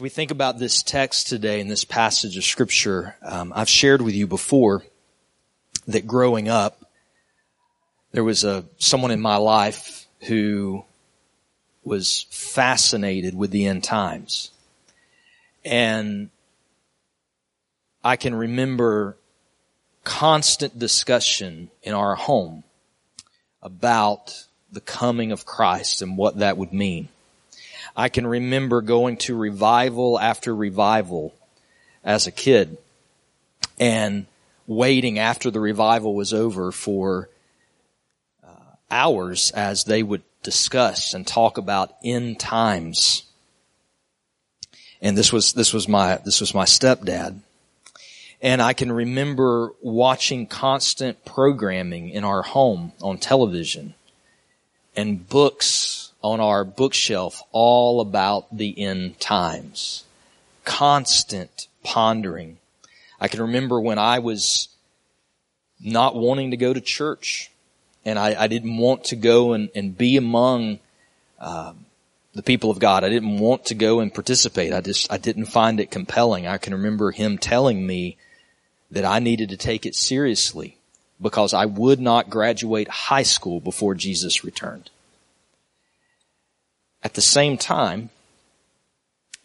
As we think about this text today in this passage of scripture, um, I've shared with you before that growing up, there was a someone in my life who was fascinated with the end times. And I can remember constant discussion in our home about the coming of Christ and what that would mean. I can remember going to revival after revival as a kid and waiting after the revival was over for uh, hours as they would discuss and talk about end times. And this was, this was my, this was my stepdad. And I can remember watching constant programming in our home on television and books on our bookshelf all about the end times. Constant pondering. I can remember when I was not wanting to go to church and I, I didn't want to go and, and be among um, the people of God. I didn't want to go and participate. I just I didn't find it compelling. I can remember him telling me that I needed to take it seriously because I would not graduate high school before Jesus returned. At the same time,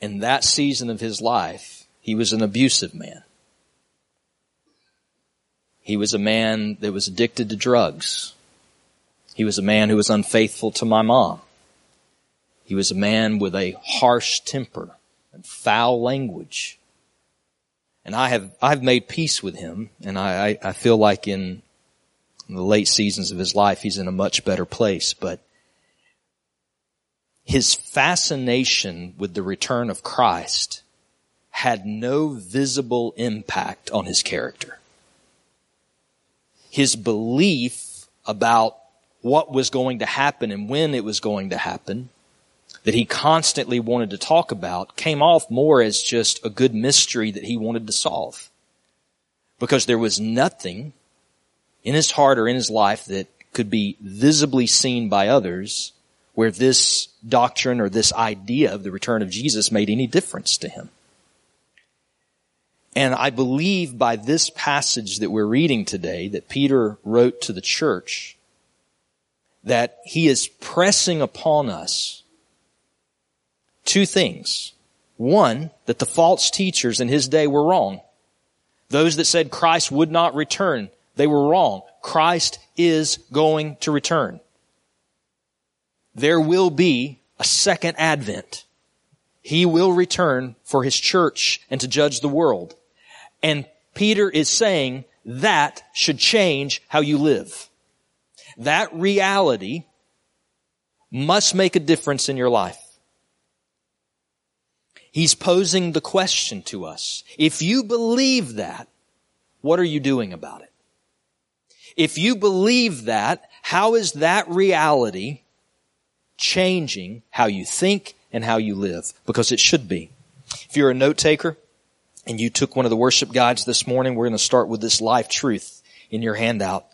in that season of his life, he was an abusive man. He was a man that was addicted to drugs. He was a man who was unfaithful to my mom. He was a man with a harsh temper and foul language. And I have, I've made peace with him and I, I, feel like in the late seasons of his life, he's in a much better place, but his fascination with the return of Christ had no visible impact on his character. His belief about what was going to happen and when it was going to happen that he constantly wanted to talk about came off more as just a good mystery that he wanted to solve. Because there was nothing in his heart or in his life that could be visibly seen by others where this doctrine or this idea of the return of Jesus made any difference to him. And I believe by this passage that we're reading today that Peter wrote to the church that he is pressing upon us two things. One, that the false teachers in his day were wrong. Those that said Christ would not return, they were wrong. Christ is going to return. There will be a second advent. He will return for his church and to judge the world. And Peter is saying that should change how you live. That reality must make a difference in your life. He's posing the question to us. If you believe that, what are you doing about it? If you believe that, how is that reality changing how you think and how you live? Because it should be. If you're a note taker and you took one of the worship guides this morning, we're going to start with this life truth in your handout.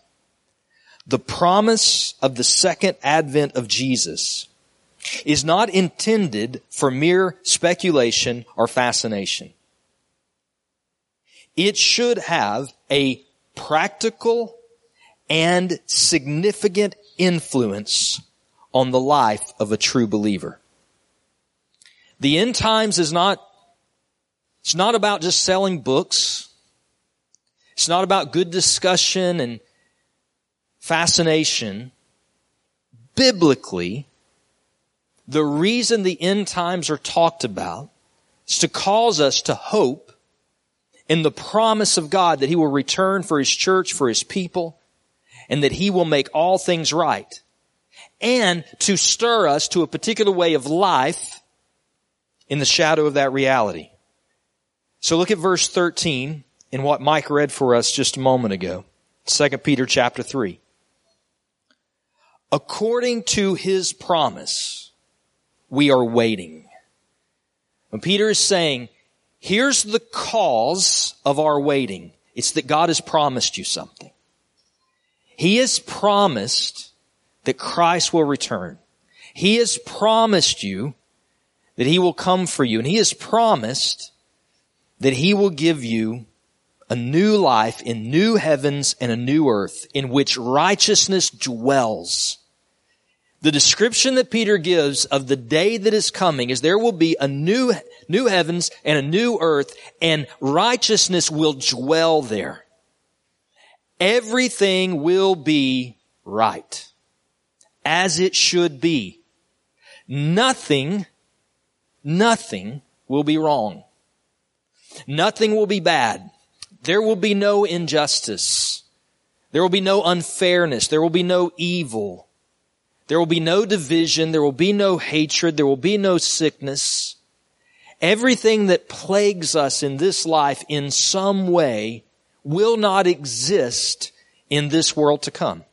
The promise of the second advent of Jesus is not intended for mere speculation or fascination. It should have a practical and significant influence on the life of a true believer. The end times is not, it's not about just selling books. It's not about good discussion and fascination. Biblically, the reason the end times are talked about is to cause us to hope in the promise of God that He will return for His church, for His people, and that He will make all things right. And to stir us to a particular way of life in the shadow of that reality. So look at verse 13 in what Mike read for us just a moment ago. 2 Peter chapter 3. According to his promise, we are waiting. When Peter is saying, here's the cause of our waiting. It's that God has promised you something. He has promised that Christ will return. He has promised you that he will come for you and he has promised that he will give you a new life in new heavens and a new earth in which righteousness dwells. The description that Peter gives of the day that is coming is there will be a new, new heavens and a new earth and righteousness will dwell there. Everything will be right as it should be. Nothing, nothing will be wrong. Nothing will be bad. There will be no injustice. There will be no unfairness. There will be no evil. There will be no division. There will be no hatred. There will be no sickness. Everything that plagues us in this life in some way will not exist in this world to come.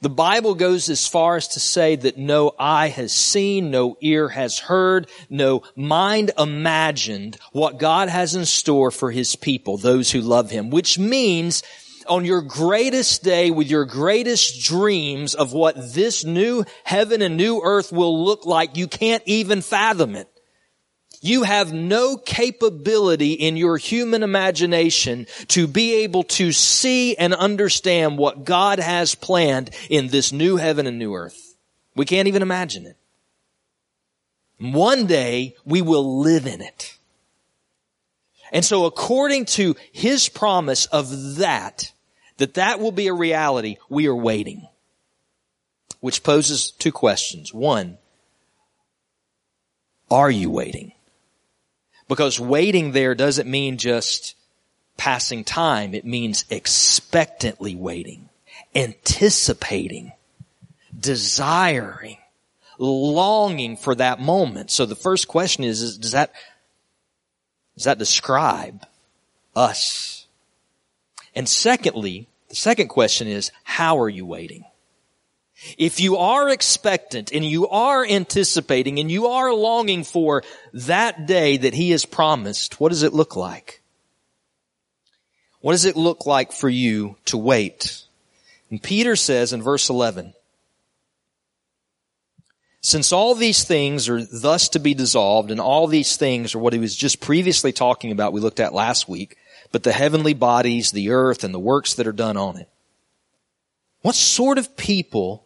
The Bible goes as far as to say that no eye has seen, no ear has heard, no mind imagined what God has in store for His people, those who love Him, which means on your greatest day with your greatest dreams of what this new heaven and new earth will look like, you can't even fathom it. You have no capability in your human imagination to be able to see and understand what God has planned in this new heaven and new earth. We can't even imagine it. One day we will live in it. And so according to his promise of that, that that will be a reality, we are waiting. Which poses two questions. One, are you waiting? Because waiting there doesn't mean just passing time. It means expectantly waiting, anticipating, desiring, longing for that moment. So the first question is, is does that, does that describe us? And secondly, the second question is, how are you waiting? If you are expectant and you are anticipating and you are longing for that day that he has promised, what does it look like? What does it look like for you to wait? And Peter says in verse 11, since all these things are thus to be dissolved and all these things are what he was just previously talking about, we looked at last week, but the heavenly bodies, the earth, and the works that are done on it. What sort of people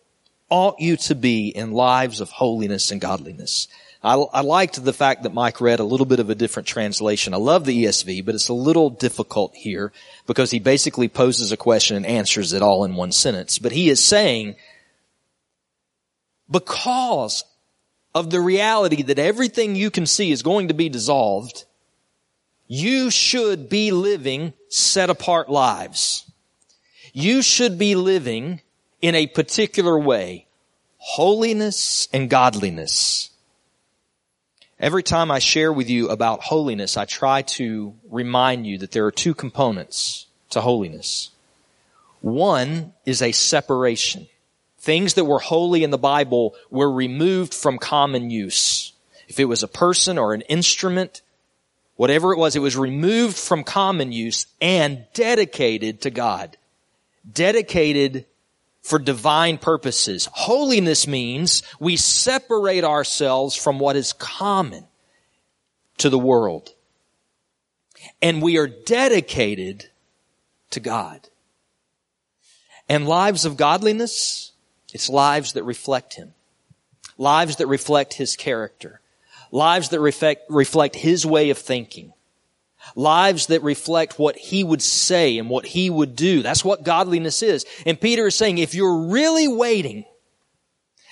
ought you to be in lives of holiness and godliness. I, I, liked the fact that Mike read a little bit of a different translation. I love the ESV, but it's a little difficult here because he basically poses a question and answers it all in one sentence. But he is saying, because of the reality that everything you can see is going to be dissolved, you should be living set apart lives. You should be living in a particular way. Holiness and godliness. Every time I share with you about holiness, I try to remind you that there are two components to holiness. One is a separation. Things that were holy in the Bible were removed from common use. If it was a person or an instrument, whatever it was, it was removed from common use and dedicated to God. Dedicated for divine purposes. Holiness means we separate ourselves from what is common to the world. And we are dedicated to God. And lives of godliness, it's lives that reflect Him. Lives that reflect His character. Lives that reflect, reflect His way of thinking. Lives that reflect what he would say and what he would do. That's what godliness is. And Peter is saying, if you're really waiting,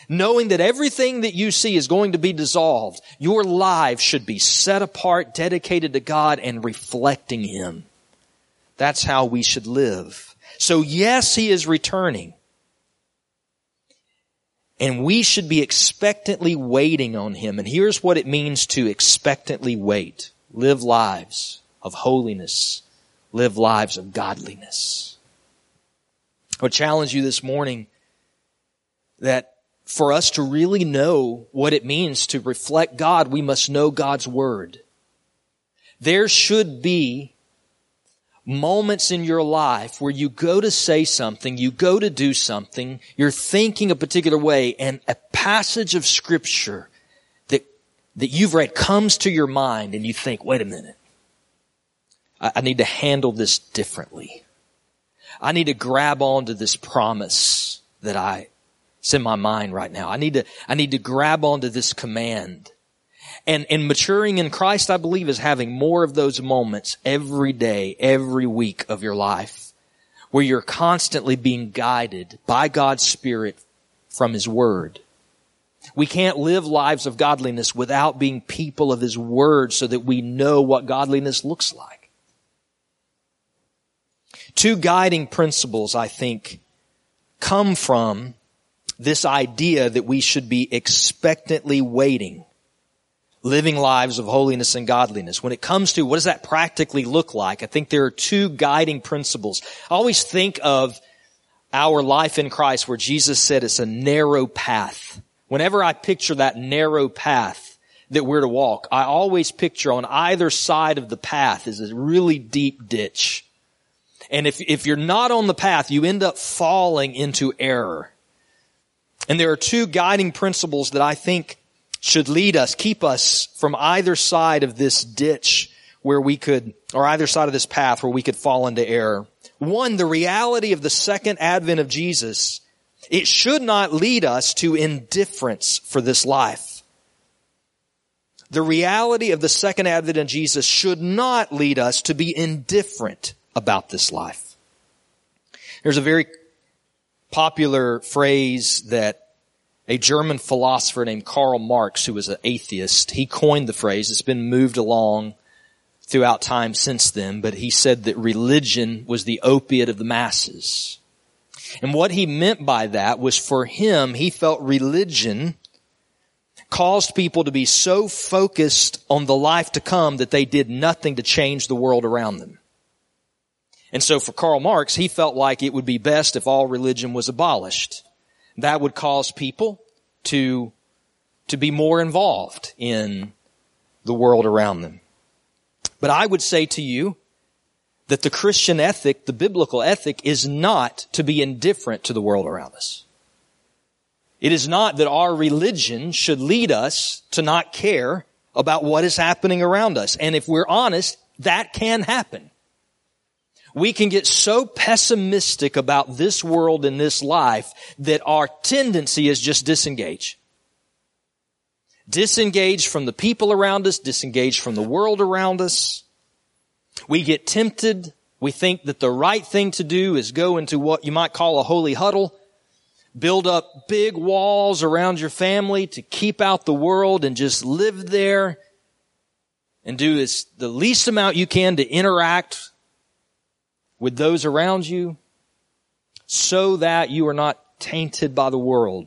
knowing that everything that you see is going to be dissolved, your life should be set apart, dedicated to God, and reflecting Him. That's how we should live. So yes, He is returning. And we should be expectantly waiting on Him. And here's what it means to expectantly wait. Live lives of holiness, live lives of godliness. I would challenge you this morning that for us to really know what it means to reflect God, we must know God's Word. There should be moments in your life where you go to say something, you go to do something, you're thinking a particular way, and a passage of Scripture that that you've read comes to your mind and you think, wait a minute, I, need to handle this differently. I need to grab onto this promise that I, it's in my mind right now. I need to, I need to grab onto this command. And, and maturing in Christ, I believe, is having more of those moments every day, every week of your life where you're constantly being guided by God's Spirit from His Word. We can't live lives of godliness without being people of His Word so that we know what godliness looks like. Two guiding principles, I think, come from this idea that we should be expectantly waiting, living lives of holiness and godliness. When it comes to what does that practically look like, I think there are two guiding principles. I always think of our life in Christ where Jesus said it's a narrow path. Whenever I picture that narrow path that we're to walk, I always picture on either side of the path is a really deep ditch. And if, if you're not on the path, you end up falling into error. And there are two guiding principles that I think should lead us, keep us from either side of this ditch where we could, or either side of this path where we could fall into error. One, the reality of the second advent of Jesus, it should not lead us to indifference for this life. The reality of the second advent of Jesus should not lead us to be indifferent about this life. There's a very popular phrase that a German philosopher named Karl Marx, who was an atheist, he coined the phrase. It's been moved along throughout time since then, but he said that religion was the opiate of the masses. And what he meant by that was for him, he felt religion caused people to be so focused on the life to come that they did nothing to change the world around them. And so for Karl Marx, he felt like it would be best if all religion was abolished. That would cause people to, to be more involved in the world around them. But I would say to you that the Christian ethic, the biblical ethic, is not to be indifferent to the world around us. It is not that our religion should lead us to not care about what is happening around us. And if we're honest, that can happen we can get so pessimistic about this world and this life that our tendency is just disengage. Disengage from the people around us, disengage from the world around us. We get tempted. We think that the right thing to do is go into what you might call a holy huddle, build up big walls around your family to keep out the world and just live there and do this, the least amount you can to interact with those around you so that you are not tainted by the world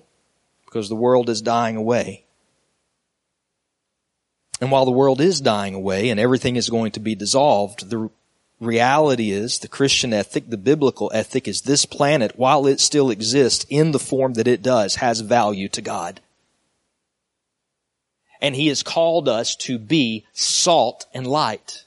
because the world is dying away. And while the world is dying away and everything is going to be dissolved, the reality is the Christian ethic, the biblical ethic is this planet, while it still exists in the form that it does, has value to God. And He has called us to be salt and light.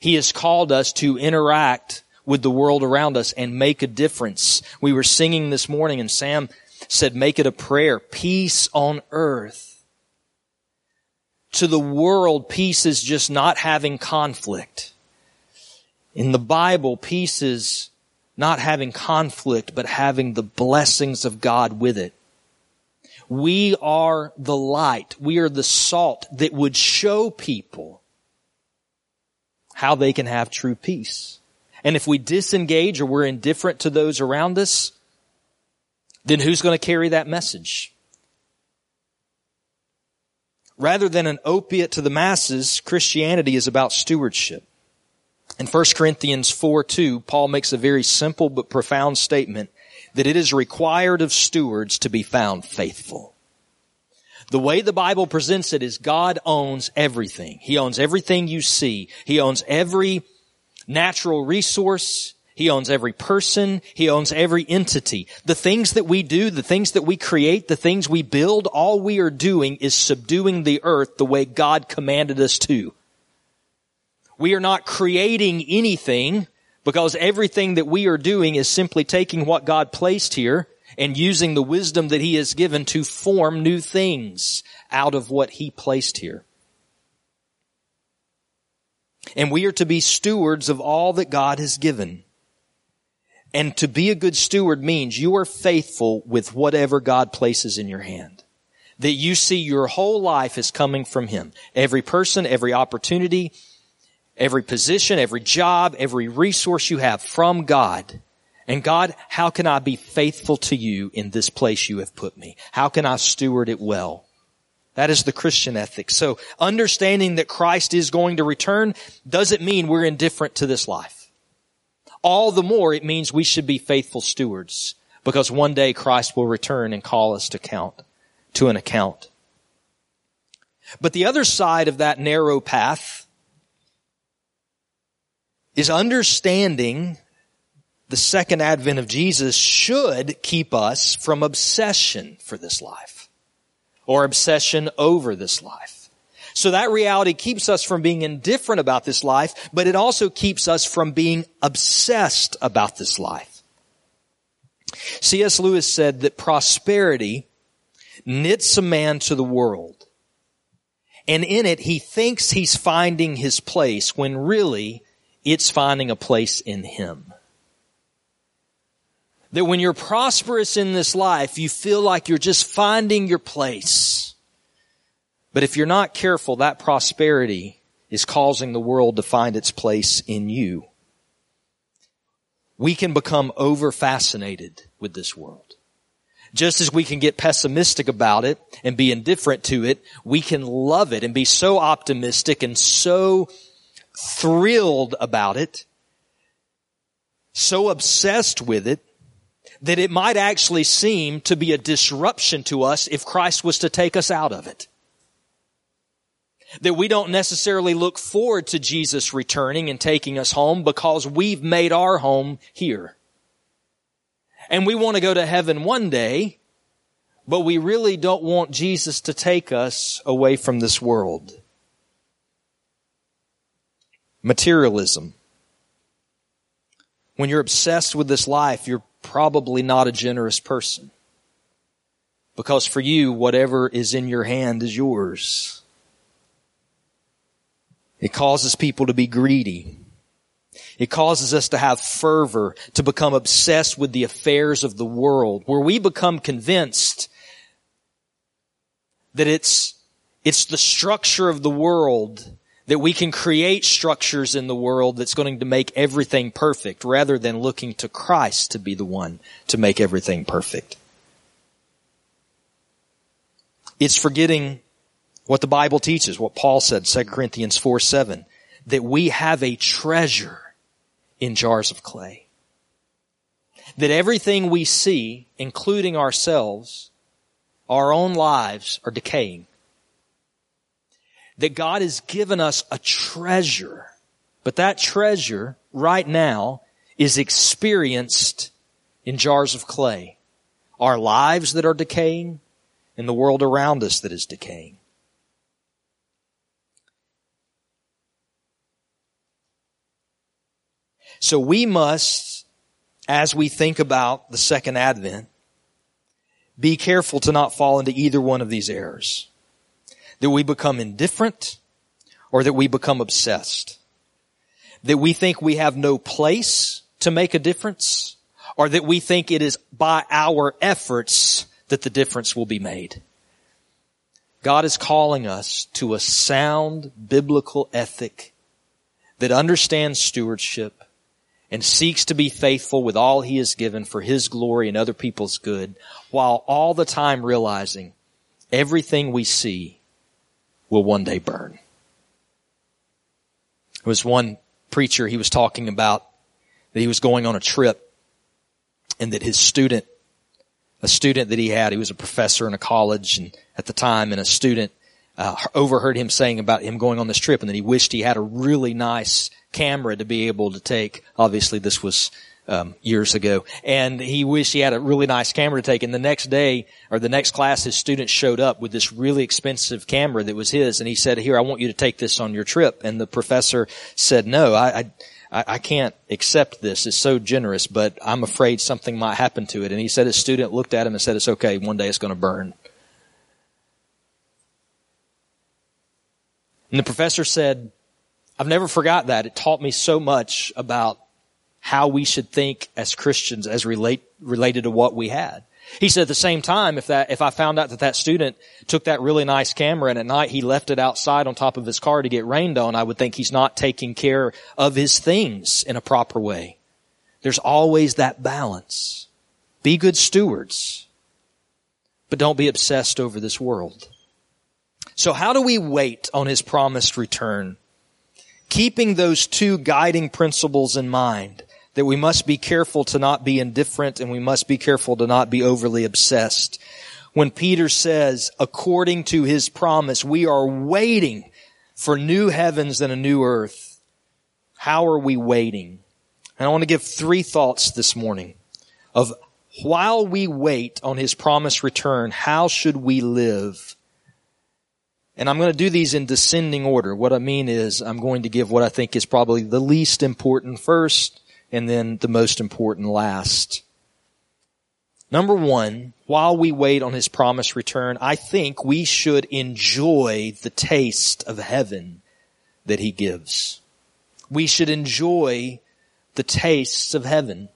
He has called us to interact with the world around us and make a difference. We were singing this morning and Sam said, make it a prayer. Peace on earth. To the world, peace is just not having conflict. In the Bible, peace is not having conflict, but having the blessings of God with it. We are the light. We are the salt that would show people how they can have true peace. And if we disengage or we're indifferent to those around us, then who's going to carry that message? Rather than an opiate to the masses, Christianity is about stewardship. In 1 Corinthians 4 2, Paul makes a very simple but profound statement that it is required of stewards to be found faithful. The way the Bible presents it is God owns everything. He owns everything you see. He owns every natural resource. He owns every person. He owns every entity. The things that we do, the things that we create, the things we build, all we are doing is subduing the earth the way God commanded us to. We are not creating anything because everything that we are doing is simply taking what God placed here and using the wisdom that he has given to form new things out of what he placed here. And we are to be stewards of all that God has given. And to be a good steward means you are faithful with whatever God places in your hand. That you see your whole life is coming from Him. Every person, every opportunity, every position, every job, every resource you have from God. And God, how can I be faithful to you in this place you have put me? How can I steward it well? That is the Christian ethic. So understanding that Christ is going to return doesn't mean we're indifferent to this life. All the more it means we should be faithful stewards because one day Christ will return and call us to count, to an account. But the other side of that narrow path is understanding the second advent of Jesus should keep us from obsession for this life or obsession over this life. So that reality keeps us from being indifferent about this life, but it also keeps us from being obsessed about this life. C.S. Lewis said that prosperity knits a man to the world. And in it, he thinks he's finding his place when really it's finding a place in him. That when you're prosperous in this life, you feel like you're just finding your place. But if you're not careful, that prosperity is causing the world to find its place in you. We can become over fascinated with this world. Just as we can get pessimistic about it and be indifferent to it, we can love it and be so optimistic and so thrilled about it, so obsessed with it, that it might actually seem to be a disruption to us if Christ was to take us out of it. That we don't necessarily look forward to Jesus returning and taking us home because we've made our home here. And we want to go to heaven one day, but we really don't want Jesus to take us away from this world. Materialism. When you're obsessed with this life, you're probably not a generous person. Because for you, whatever is in your hand is yours. It causes people to be greedy. It causes us to have fervor, to become obsessed with the affairs of the world, where we become convinced that it's, it's the structure of the world that we can create structures in the world that's going to make everything perfect rather than looking to Christ to be the one to make everything perfect. It's forgetting what the Bible teaches, what Paul said, 2 Corinthians 4, 7, that we have a treasure in jars of clay. That everything we see, including ourselves, our own lives, are decaying that God has given us a treasure, but that treasure right now is experienced in jars of clay. Our lives that are decaying and the world around us that is decaying. So we must, as we think about the second advent, be careful to not fall into either one of these errors that we become indifferent or that we become obsessed. That we think we have no place to make a difference or that we think it is by our efforts that the difference will be made. God is calling us to a sound biblical ethic that understands stewardship and seeks to be faithful with all he has given for his glory and other people's good while all the time realizing everything we see will one day burn. There was one preacher, he was talking about that he was going on a trip and that his student, a student that he had, he was a professor in a college and at the time and a student uh, overheard him saying about him going on this trip and that he wished he had a really nice camera to be able to take. Obviously this was um, years ago, and he wished he had a really nice camera to take. And the next day or the next class, his students showed up with this really expensive camera that was his, and he said, "Here, I want you to take this on your trip." And the professor said, "No, I." I I, can't accept this. It's so generous, but I'm afraid something might happen to it. And he said his student looked at him and said, it's okay. One day it's going to burn. And the professor said, I've never forgot that. It taught me so much about how we should think as Christians as relate, related to what we had. He said at the same time, if that, if I found out that that student took that really nice camera and at night he left it outside on top of his car to get rained on, I would think he's not taking care of his things in a proper way. There's always that balance. Be good stewards, but don't be obsessed over this world. So how do we wait on his promised return? Keeping those two guiding principles in mind that we must be careful to not be indifferent and we must be careful to not be overly obsessed. When Peter says, according to his promise, we are waiting for new heavens and a new earth. How are we waiting? And I want to give three thoughts this morning of while we wait on his promised return, how should we live? And I'm going to do these in descending order. What I mean is I'm going to give what I think is probably the least important first and then the most important last. Number one, while we wait on his promised return, I think we should enjoy the taste of heaven that he gives. We should enjoy the tastes of heaven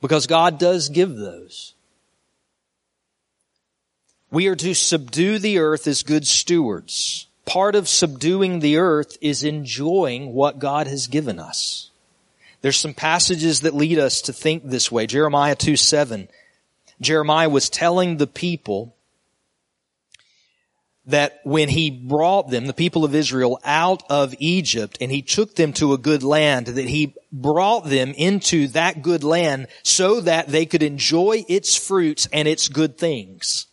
because God does give those. We are to subdue the earth as good stewards. Part of subduing the earth is enjoying what God has given us. There's some passages that lead us to think this way. Jeremiah 2 7. Jeremiah was telling the people that when he brought them, the people of Israel, out of Egypt and he took them to a good land, that he brought them into that good land so that they could enjoy its fruits and its good things.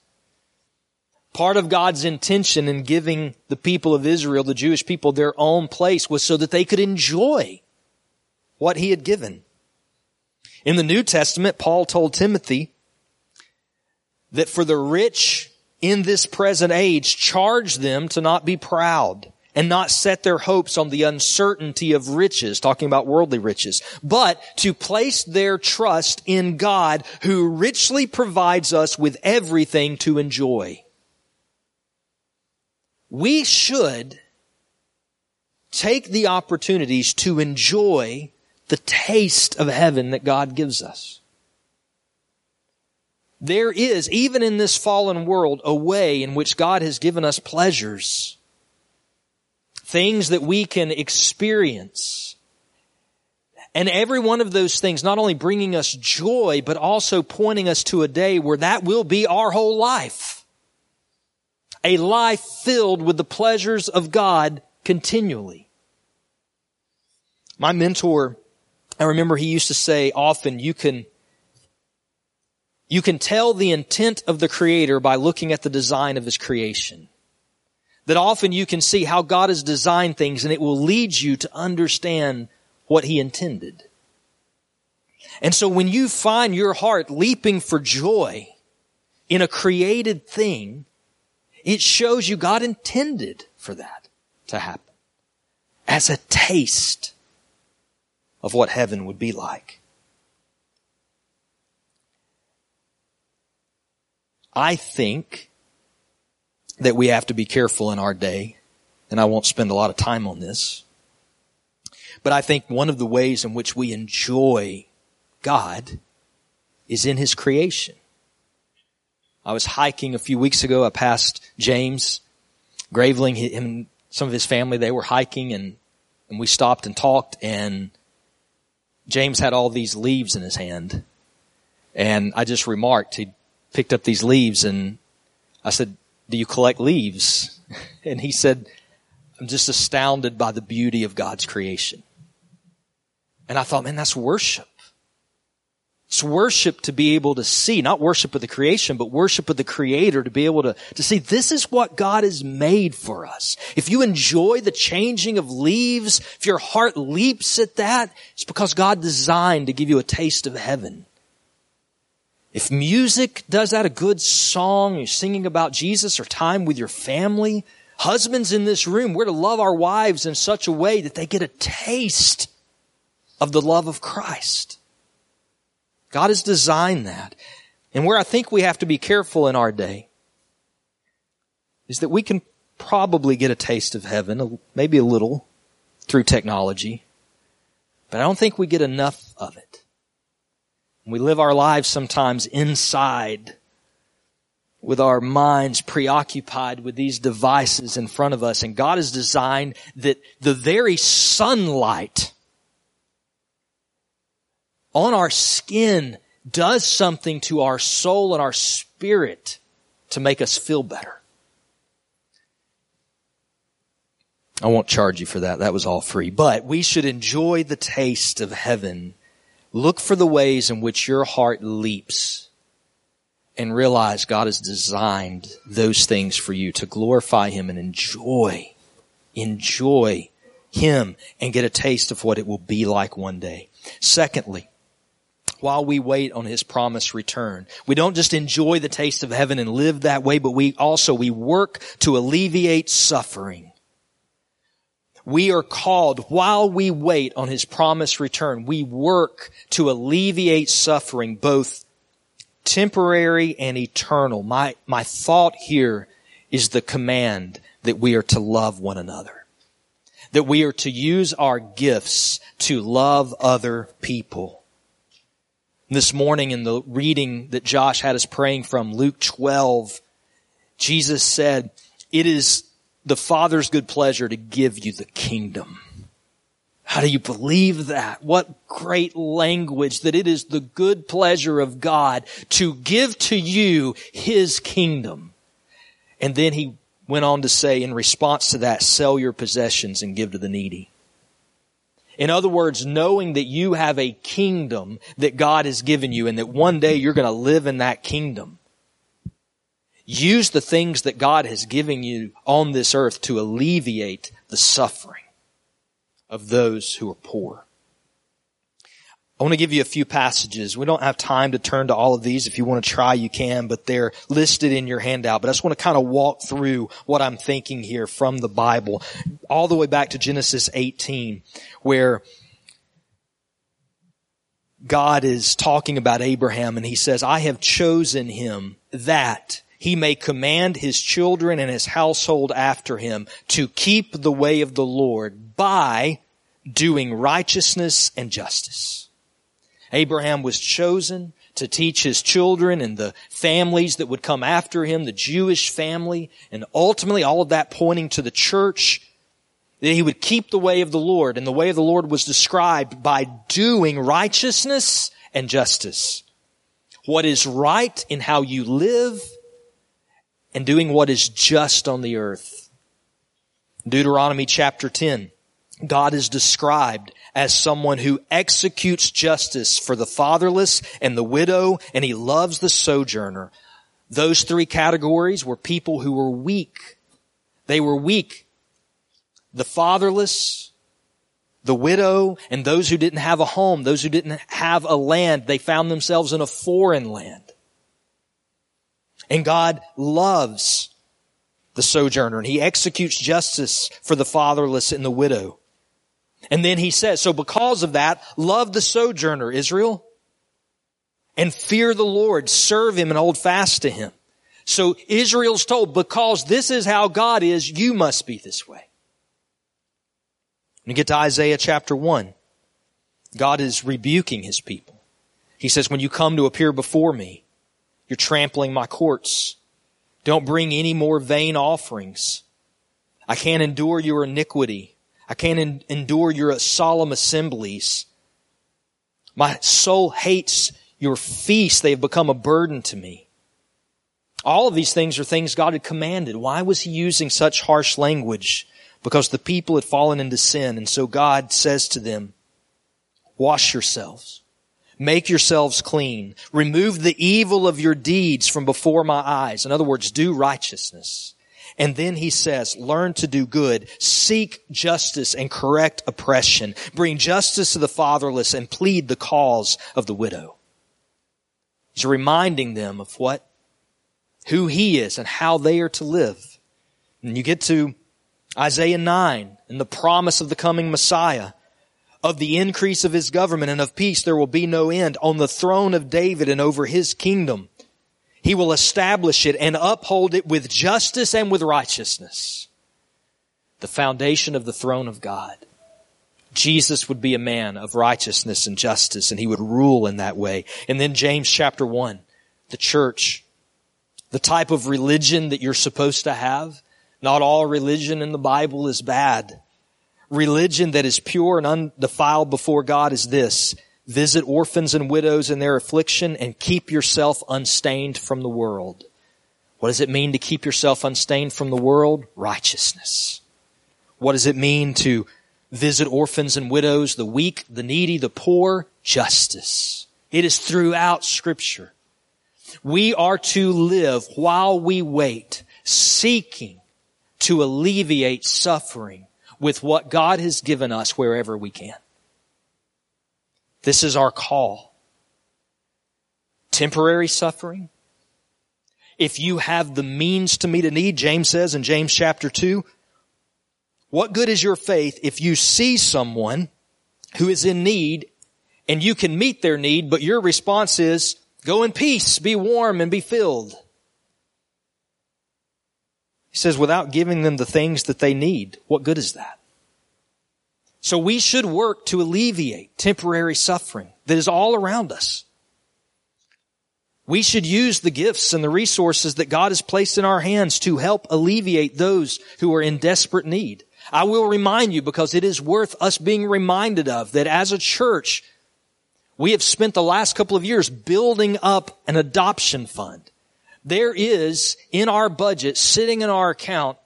Part of God's intention in giving the people of Israel, the Jewish people, their own place was so that they could enjoy what he had given. In the New Testament, Paul told Timothy that for the rich in this present age, charge them to not be proud and not set their hopes on the uncertainty of riches, talking about worldly riches, but to place their trust in God who richly provides us with everything to enjoy. We should take the opportunities to enjoy the taste of heaven that God gives us. There is, even in this fallen world, a way in which God has given us pleasures. Things that we can experience. And every one of those things not only bringing us joy, but also pointing us to a day where that will be our whole life. A life filled with the pleasures of God continually. My mentor, I remember he used to say often, you can, you can tell the intent of the creator by looking at the design of his creation. That often you can see how God has designed things and it will lead you to understand what he intended. And so when you find your heart leaping for joy in a created thing, it shows you God intended for that to happen as a taste of what heaven would be like. I think that we have to be careful in our day, and I won't spend a lot of time on this, but I think one of the ways in which we enjoy God is in His creation. I was hiking a few weeks ago. I passed James Graveling, him, some of his family, they were hiking and, and we stopped and talked and James had all these leaves in his hand. And I just remarked, he picked up these leaves and I said, do you collect leaves? And he said, I'm just astounded by the beauty of God's creation. And I thought, man, that's worship. It's worship to be able to see, not worship of the creation, but worship of the creator to be able to, to see this is what God has made for us. If you enjoy the changing of leaves, if your heart leaps at that, it's because God designed to give you a taste of heaven. If music does that, a good song, you're singing about Jesus or time with your family, husbands in this room, we're to love our wives in such a way that they get a taste of the love of Christ. God has designed that. And where I think we have to be careful in our day is that we can probably get a taste of heaven, maybe a little, through technology, but I don't think we get enough of it. We live our lives sometimes inside with our minds preoccupied with these devices in front of us. And God has designed that the very sunlight on our skin does something to our soul and our spirit to make us feel better. I won't charge you for that. That was all free. But we should enjoy the taste of heaven. Look for the ways in which your heart leaps and realize God has designed those things for you to glorify Him and enjoy, enjoy Him and get a taste of what it will be like one day. Secondly, while we wait on his promised return. We don't just enjoy the taste of heaven and live that way, but we also, we work to alleviate suffering. We are called while we wait on his promised return. We work to alleviate suffering, both temporary and eternal. My, my thought here is the command that we are to love one another. That we are to use our gifts to love other people. This morning in the reading that Josh had us praying from, Luke 12, Jesus said, it is the Father's good pleasure to give you the kingdom. How do you believe that? What great language that it is the good pleasure of God to give to you His kingdom. And then he went on to say, in response to that, sell your possessions and give to the needy. In other words, knowing that you have a kingdom that God has given you and that one day you're going to live in that kingdom. Use the things that God has given you on this earth to alleviate the suffering of those who are poor. I want to give you a few passages. We don't have time to turn to all of these. If you want to try, you can, but they're listed in your handout. But I just want to kind of walk through what I'm thinking here from the Bible, all the way back to Genesis 18, where God is talking about Abraham and he says, I have chosen him that he may command his children and his household after him to keep the way of the Lord by doing righteousness and justice. Abraham was chosen to teach his children and the families that would come after him, the Jewish family, and ultimately all of that pointing to the church, that he would keep the way of the Lord. And the way of the Lord was described by doing righteousness and justice. What is right in how you live and doing what is just on the earth. Deuteronomy chapter 10. God is described as someone who executes justice for the fatherless and the widow, and he loves the sojourner. Those three categories were people who were weak. They were weak. The fatherless, the widow, and those who didn't have a home, those who didn't have a land, they found themselves in a foreign land. And God loves the sojourner and he executes justice for the fatherless and the widow. And then he says, so because of that, love the sojourner, Israel, and fear the Lord, serve him and hold fast to him. So Israel's told, because this is how God is, you must be this way. When you get to Isaiah chapter 1, God is rebuking his people. He says, when you come to appear before me, you're trampling my courts. Don't bring any more vain offerings. I can't endure your iniquity. I can't en- endure your solemn assemblies. My soul hates your feasts. They have become a burden to me. All of these things are things God had commanded. Why was he using such harsh language? Because the people had fallen into sin. And so God says to them, wash yourselves. Make yourselves clean. Remove the evil of your deeds from before my eyes. In other words, do righteousness. And then he says, learn to do good, seek justice and correct oppression, bring justice to the fatherless and plead the cause of the widow. He's reminding them of what, who he is and how they are to live. And you get to Isaiah 9 and the promise of the coming Messiah. of the increase of his government and of peace there will be no end on the throne of David and over his kingdom. He will establish it and uphold it with justice and with righteousness. The foundation of the throne of God. Jesus would be a man of righteousness and justice and he would rule in that way. And then James chapter one, the church, the type of religion that you're supposed to have. Not all religion in the Bible is bad. Religion that is pure and undefiled before God is this. Visit orphans and widows in their affliction and keep yourself unstained from the world. What does it mean to keep yourself unstained from the world? Righteousness. What does it mean to visit orphans and widows, the weak, the needy, the poor? Justice. It is throughout scripture. We are to live while we wait, seeking to alleviate suffering with what God has given us wherever we can. This is our call. Temporary suffering. If you have the means to meet a need, James says in James chapter 2, what good is your faith if you see someone who is in need and you can meet their need, but your response is, go in peace, be warm and be filled. He says, without giving them the things that they need, what good is that? So we should work to alleviate temporary suffering that is all around us. We should use the gifts and the resources that God has placed in our hands to help alleviate those who are in desperate need. I will remind you because it is worth us being reminded of that as a church, we have spent the last couple of years building up an adoption fund. There is in our budget, sitting in our account,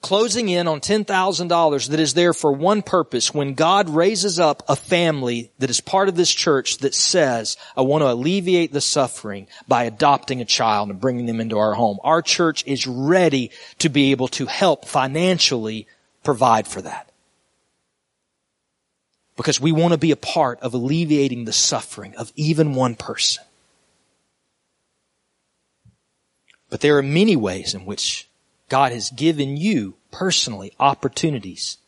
closing in on $10,000 that is there for one purpose. When God raises up a family that is part of this church that says, I want to alleviate the suffering by adopting a child and bringing them into our home. Our church is ready to be able to help financially provide for that. Because we want to be a part of alleviating the suffering of even one person. But there are many ways in which God has given you personally opportunities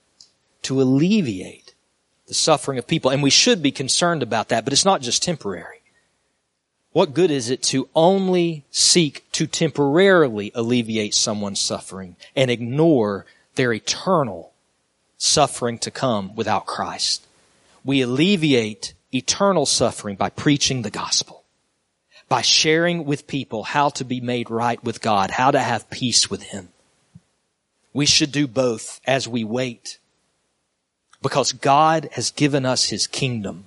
to alleviate the suffering of people. And we should be concerned about that, but it's not just temporary. What good is it to only seek to temporarily alleviate someone's suffering and ignore their eternal suffering to come without Christ? We alleviate eternal suffering by preaching the gospel, by sharing with people how to be made right with God, how to have peace with Him. We should do both as we wait. Because God has given us His kingdom.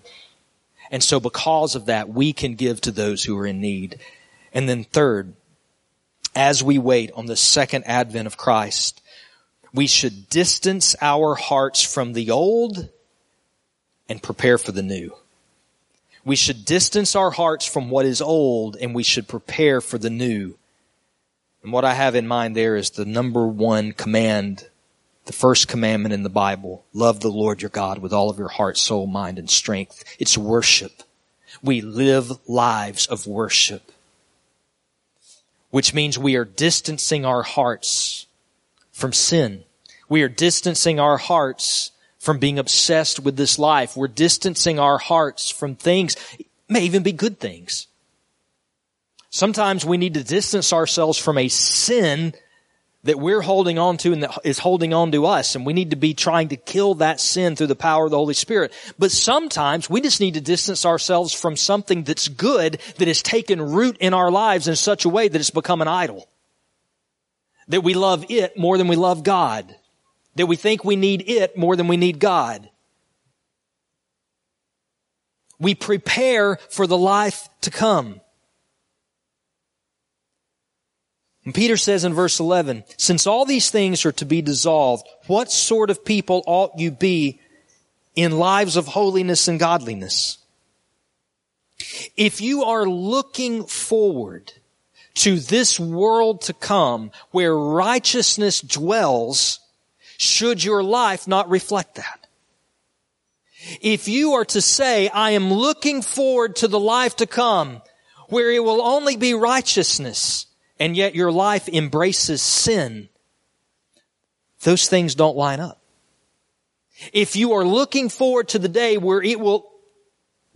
And so because of that, we can give to those who are in need. And then third, as we wait on the second advent of Christ, we should distance our hearts from the old and prepare for the new. We should distance our hearts from what is old and we should prepare for the new. And what I have in mind there is the number one command, the first commandment in the Bible. Love the Lord your God with all of your heart, soul, mind, and strength. It's worship. We live lives of worship. Which means we are distancing our hearts from sin. We are distancing our hearts from being obsessed with this life. We're distancing our hearts from things, may even be good things. Sometimes we need to distance ourselves from a sin that we're holding on to and that is holding on to us. And we need to be trying to kill that sin through the power of the Holy Spirit. But sometimes we just need to distance ourselves from something that's good that has taken root in our lives in such a way that it's become an idol. That we love it more than we love God. That we think we need it more than we need God. We prepare for the life to come. And Peter says in verse 11, since all these things are to be dissolved, what sort of people ought you be in lives of holiness and godliness? If you are looking forward to this world to come where righteousness dwells, should your life not reflect that? If you are to say, I am looking forward to the life to come where it will only be righteousness, and yet your life embraces sin, those things don't line up. If you are looking forward to the day where it will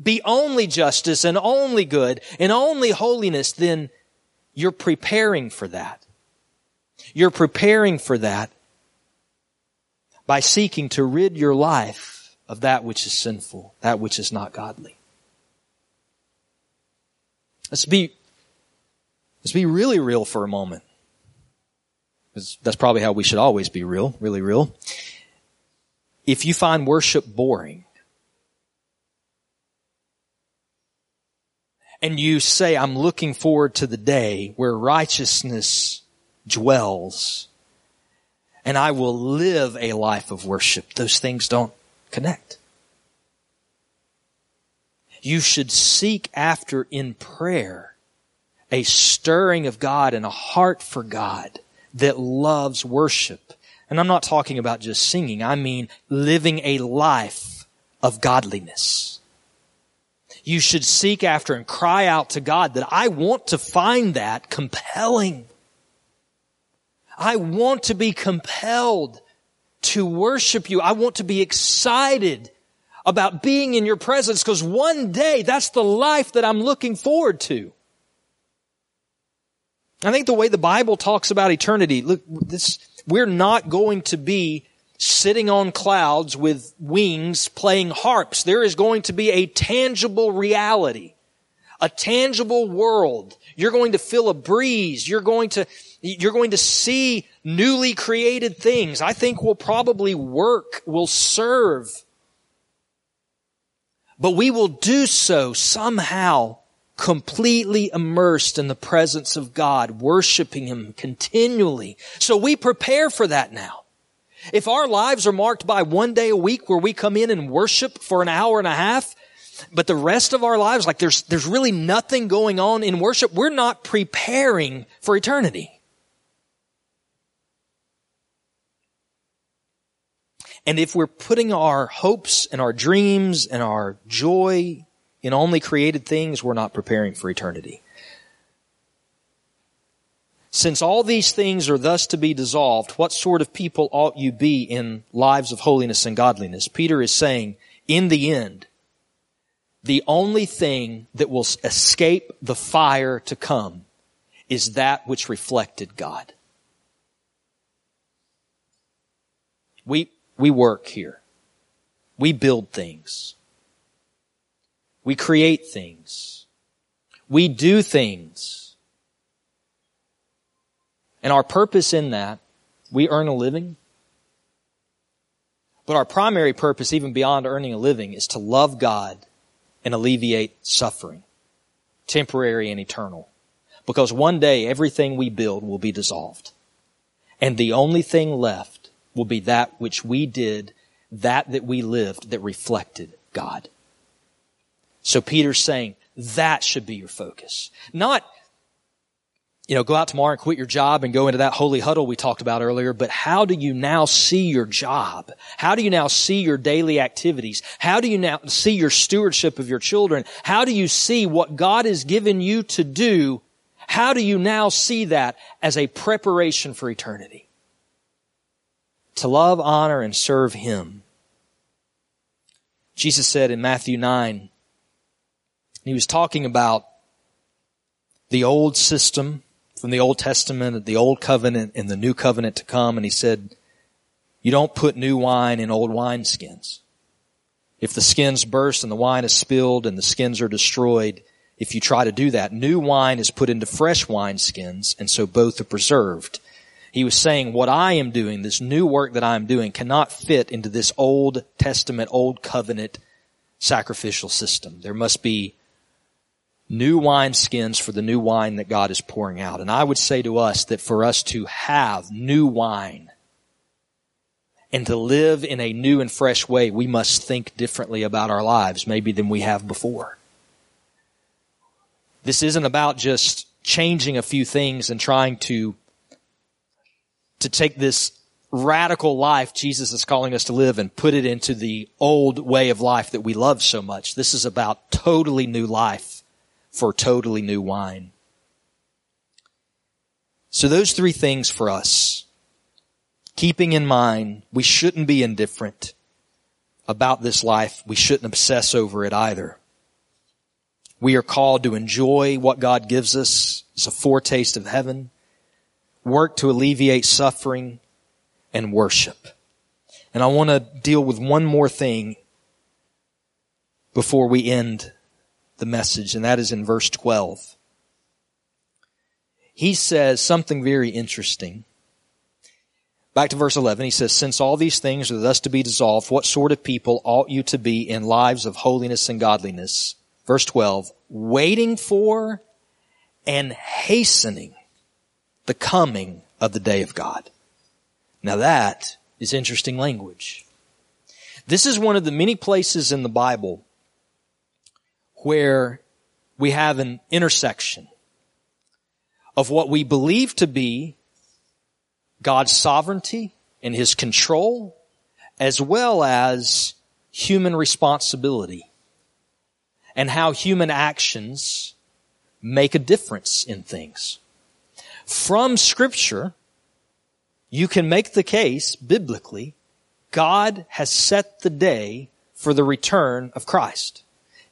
be only justice and only good and only holiness, then you're preparing for that. You're preparing for that by seeking to rid your life of that which is sinful, that which is not godly. Let's be, let's be really real for a moment. That's probably how we should always be real, really real. If you find worship boring, and you say, I'm looking forward to the day where righteousness dwells and I will live a life of worship, those things don't connect. You should seek after in prayer a stirring of God and a heart for God that loves worship. And I'm not talking about just singing. I mean living a life of godliness. You should seek after and cry out to God that I want to find that compelling. I want to be compelled to worship you. I want to be excited about being in your presence because one day that's the life that I'm looking forward to. I think the way the Bible talks about eternity, look, this, we're not going to be sitting on clouds with wings playing harps. There is going to be a tangible reality, a tangible world. You're going to feel a breeze. You're going to, you're going to see newly created things. I think will probably work, will serve. But we will do so somehow completely immersed in the presence of God, worshiping Him continually. So we prepare for that now. If our lives are marked by one day a week where we come in and worship for an hour and a half, but the rest of our lives, like there's, there's really nothing going on in worship, we're not preparing for eternity. And if we're putting our hopes and our dreams and our joy in only created things, we're not preparing for eternity. Since all these things are thus to be dissolved, what sort of people ought you be in lives of holiness and godliness? Peter is saying, in the end, the only thing that will escape the fire to come is that which reflected God. We, we work here. We build things. We create things. We do things. And our purpose in that, we earn a living. But our primary purpose, even beyond earning a living, is to love God and alleviate suffering, temporary and eternal. Because one day everything we build will be dissolved. And the only thing left will be that which we did, that that we lived that reflected God. So Peter's saying that should be your focus. Not, you know, go out tomorrow and quit your job and go into that holy huddle we talked about earlier, but how do you now see your job? How do you now see your daily activities? How do you now see your stewardship of your children? How do you see what God has given you to do? How do you now see that as a preparation for eternity? To love, honor, and serve Him. Jesus said in Matthew 9, he was talking about the old system from the Old Testament, the Old Covenant, and the New Covenant to come. And he said, you don't put new wine in old wineskins. If the skins burst and the wine is spilled and the skins are destroyed, if you try to do that, new wine is put into fresh wineskins and so both are preserved. He was saying what I am doing, this new work that I am doing cannot fit into this Old Testament, Old Covenant sacrificial system. There must be new wine skins for the new wine that God is pouring out. And I would say to us that for us to have new wine and to live in a new and fresh way, we must think differently about our lives, maybe than we have before. This isn't about just changing a few things and trying to, to take this radical life Jesus is calling us to live and put it into the old way of life that we love so much. This is about totally new life for totally new wine. So those three things for us. Keeping in mind, we shouldn't be indifferent. about this life, we shouldn't obsess over it either. We are called to enjoy what God gives us as a foretaste of heaven, work to alleviate suffering, and worship. And I want to deal with one more thing before we end the message, and that is in verse 12. He says something very interesting. Back to verse 11, he says, Since all these things are thus to be dissolved, what sort of people ought you to be in lives of holiness and godliness? Verse 12, waiting for and hastening the coming of the day of God. Now that is interesting language. This is one of the many places in the Bible where we have an intersection of what we believe to be God's sovereignty and His control, as well as human responsibility and how human actions make a difference in things. From scripture, you can make the case biblically, God has set the day for the return of Christ.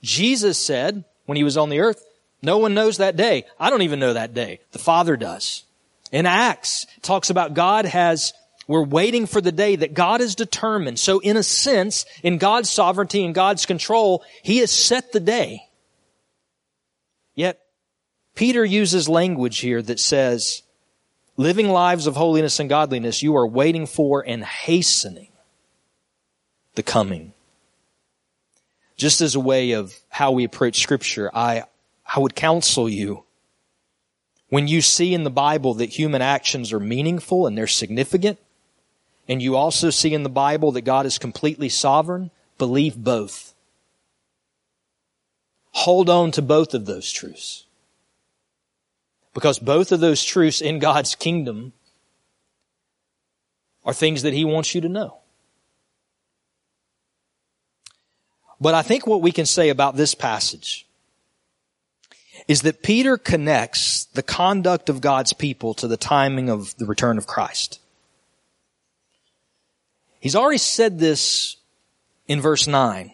Jesus said when he was on the earth, no one knows that day. I don't even know that day. The Father does. In Acts, talks about God has, we're waiting for the day that God is determined. So in a sense, in God's sovereignty and God's control, He has set the day. Yet, Peter uses language here that says, living lives of holiness and godliness, you are waiting for and hastening the coming. Just as a way of how we approach scripture, I, I would counsel you when you see in the Bible that human actions are meaningful and they're significant, and you also see in the Bible that God is completely sovereign, believe both. Hold on to both of those truths. Because both of those truths in God's kingdom are things that He wants you to know. But I think what we can say about this passage is that Peter connects the conduct of God's people to the timing of the return of Christ. He's already said this in verse 9.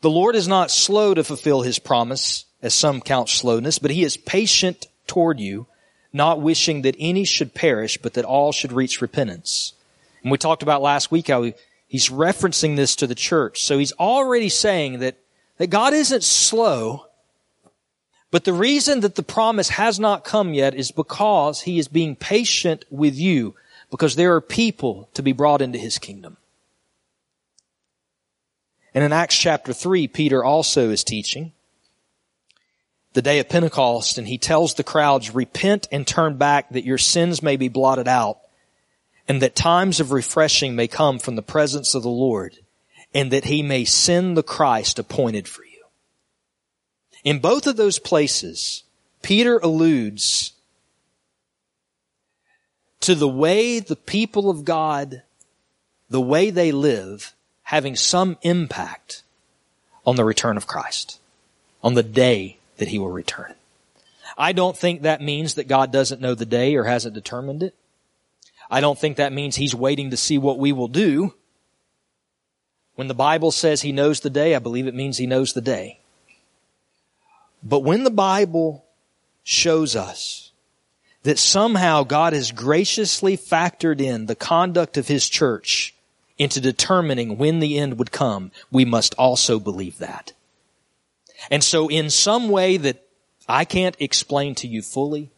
The Lord is not slow to fulfill his promise, as some count slowness, but he is patient toward you, not wishing that any should perish, but that all should reach repentance. And we talked about last week how he's referencing this to the church. So he's already saying that, that God isn't slow but the reason that the promise has not come yet is because he is being patient with you because there are people to be brought into his kingdom. And in Acts chapter 3, Peter also is teaching the day of Pentecost and he tells the crowds, repent and turn back that your sins may be blotted out and that times of refreshing may come from the presence of the Lord and that he may send the Christ appointed for you. In both of those places, Peter alludes to the way the people of God, the way they live, having some impact on the return of Christ, on the day that he will return. I don't think that means that God doesn't know the day or hasn't determined it. I don't think that means he's waiting to see what we will do. When the Bible says he knows the day, I believe it means he knows the day. But when the Bible shows us that somehow God has graciously factored in the conduct of His church into determining when the end would come, we must also believe that. And so in some way that I can't explain to you fully,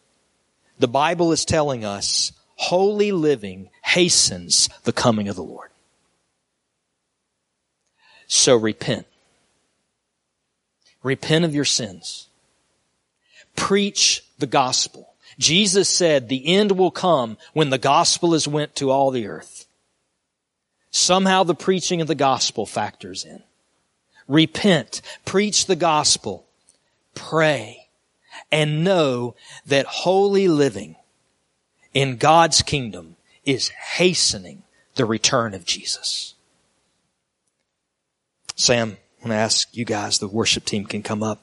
the Bible is telling us holy living hastens the coming of the Lord. So repent. Repent of your sins. Preach the gospel. Jesus said the end will come when the gospel is went to all the earth. Somehow the preaching of the gospel factors in. Repent. Preach the gospel. Pray. And know that holy living in God's kingdom is hastening the return of Jesus. Sam. I want to ask you guys, the worship team can come up.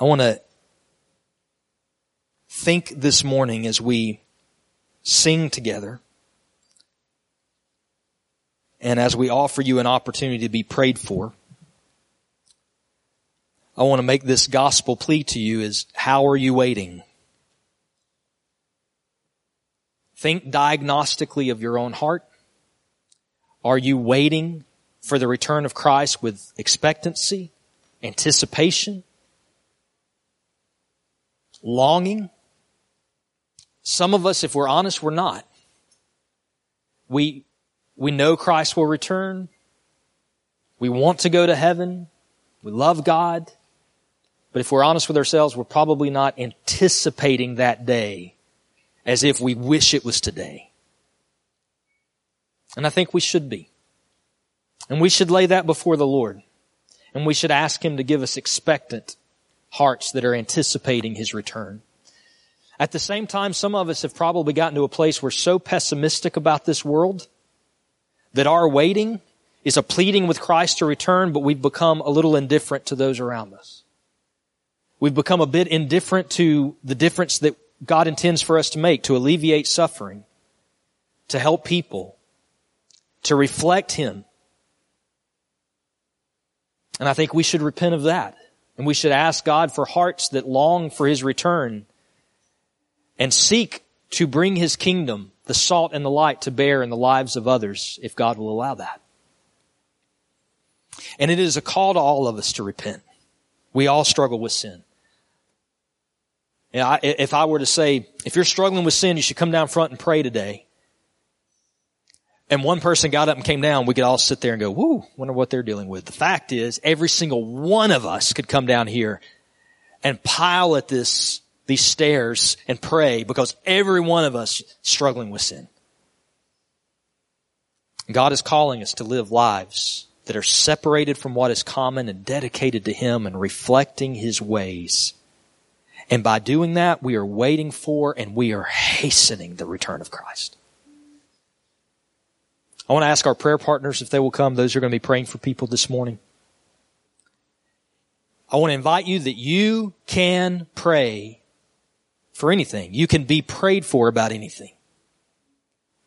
I want to think this morning as we sing together and as we offer you an opportunity to be prayed for, I want to make this gospel plea to you is how are you waiting? Think diagnostically of your own heart. Are you waiting for the return of Christ with expectancy, anticipation, longing? Some of us, if we're honest, we're not. We, we know Christ will return. We want to go to heaven. We love God. But if we're honest with ourselves, we're probably not anticipating that day as if we wish it was today. And I think we should be. And we should lay that before the Lord. And we should ask Him to give us expectant hearts that are anticipating His return. At the same time, some of us have probably gotten to a place where so pessimistic about this world that our waiting is a pleading with Christ to return, but we've become a little indifferent to those around us. We've become a bit indifferent to the difference that God intends for us to make, to alleviate suffering, to help people, to reflect Him. And I think we should repent of that. And we should ask God for hearts that long for His return and seek to bring His kingdom, the salt and the light to bear in the lives of others if God will allow that. And it is a call to all of us to repent. We all struggle with sin. If I were to say, if you're struggling with sin, you should come down front and pray today. And one person got up and came down, we could all sit there and go, whoo, wonder what they're dealing with. The fact is, every single one of us could come down here and pile at this, these stairs and pray because every one of us struggling with sin. God is calling us to live lives that are separated from what is common and dedicated to Him and reflecting His ways. And by doing that, we are waiting for and we are hastening the return of Christ. I want to ask our prayer partners if they will come, those who are going to be praying for people this morning. I want to invite you that you can pray for anything. You can be prayed for about anything.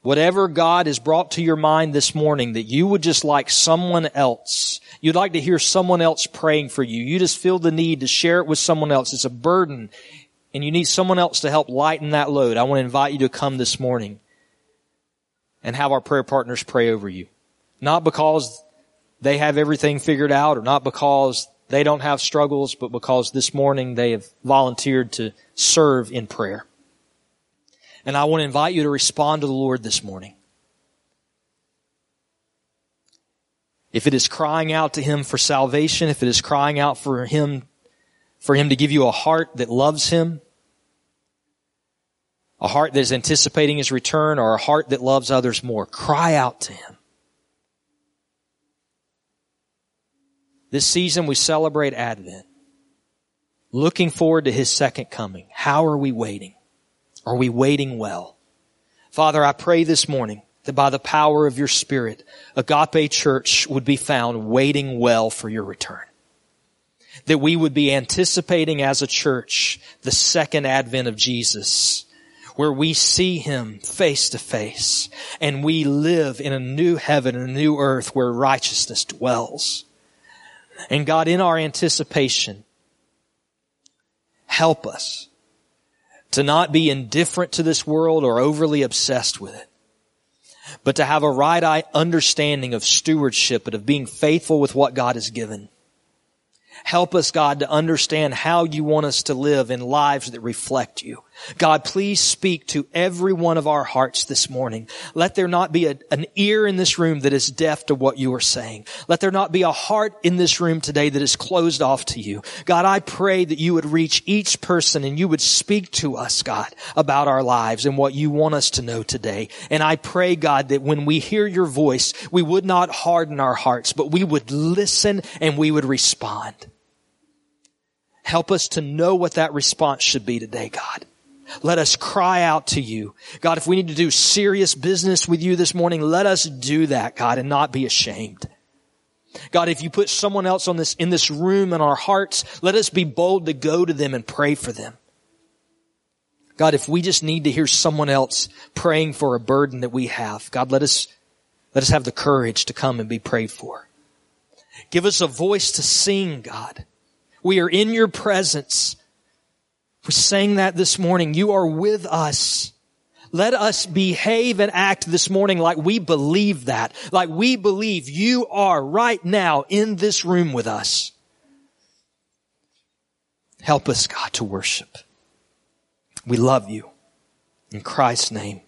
Whatever God has brought to your mind this morning that you would just like someone else, you'd like to hear someone else praying for you. You just feel the need to share it with someone else. It's a burden and you need someone else to help lighten that load. I want to invite you to come this morning and have our prayer partners pray over you. Not because they have everything figured out or not because they don't have struggles, but because this morning they have volunteered to serve in prayer. And I want to invite you to respond to the Lord this morning. If it is crying out to Him for salvation, if it is crying out for Him, for Him to give you a heart that loves Him, a heart that is anticipating His return, or a heart that loves others more, cry out to Him. This season we celebrate Advent. Looking forward to His second coming. How are we waiting? Are we waiting well? Father, I pray this morning that by the power of your Spirit, Agape Church would be found waiting well for your return. That we would be anticipating as a church the second advent of Jesus, where we see Him face to face and we live in a new heaven and a new earth where righteousness dwells. And God, in our anticipation, help us to not be indifferent to this world or overly obsessed with it, but to have a right eye understanding of stewardship and of being faithful with what God has given. Help us, God, to understand how you want us to live in lives that reflect you. God, please speak to every one of our hearts this morning. Let there not be a, an ear in this room that is deaf to what you are saying. Let there not be a heart in this room today that is closed off to you. God, I pray that you would reach each person and you would speak to us, God, about our lives and what you want us to know today. And I pray, God, that when we hear your voice, we would not harden our hearts, but we would listen and we would respond. Help us to know what that response should be today, God. Let us cry out to you. God, if we need to do serious business with you this morning, let us do that, God, and not be ashamed. God, if you put someone else on this, in this room in our hearts, let us be bold to go to them and pray for them. God, if we just need to hear someone else praying for a burden that we have, God, let us Let us have the courage to come and be prayed for. Give us a voice to sing, God. We are in your presence. We sang that this morning. You are with us. Let us behave and act this morning like we believe that, like we believe you are right now in this room with us. Help us, God, to worship. We love you. In Christ's name.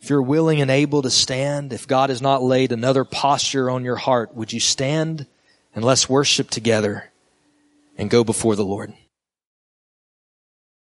If you're willing and able to stand, if God has not laid another posture on your heart, would you stand and let's worship together and go before the Lord?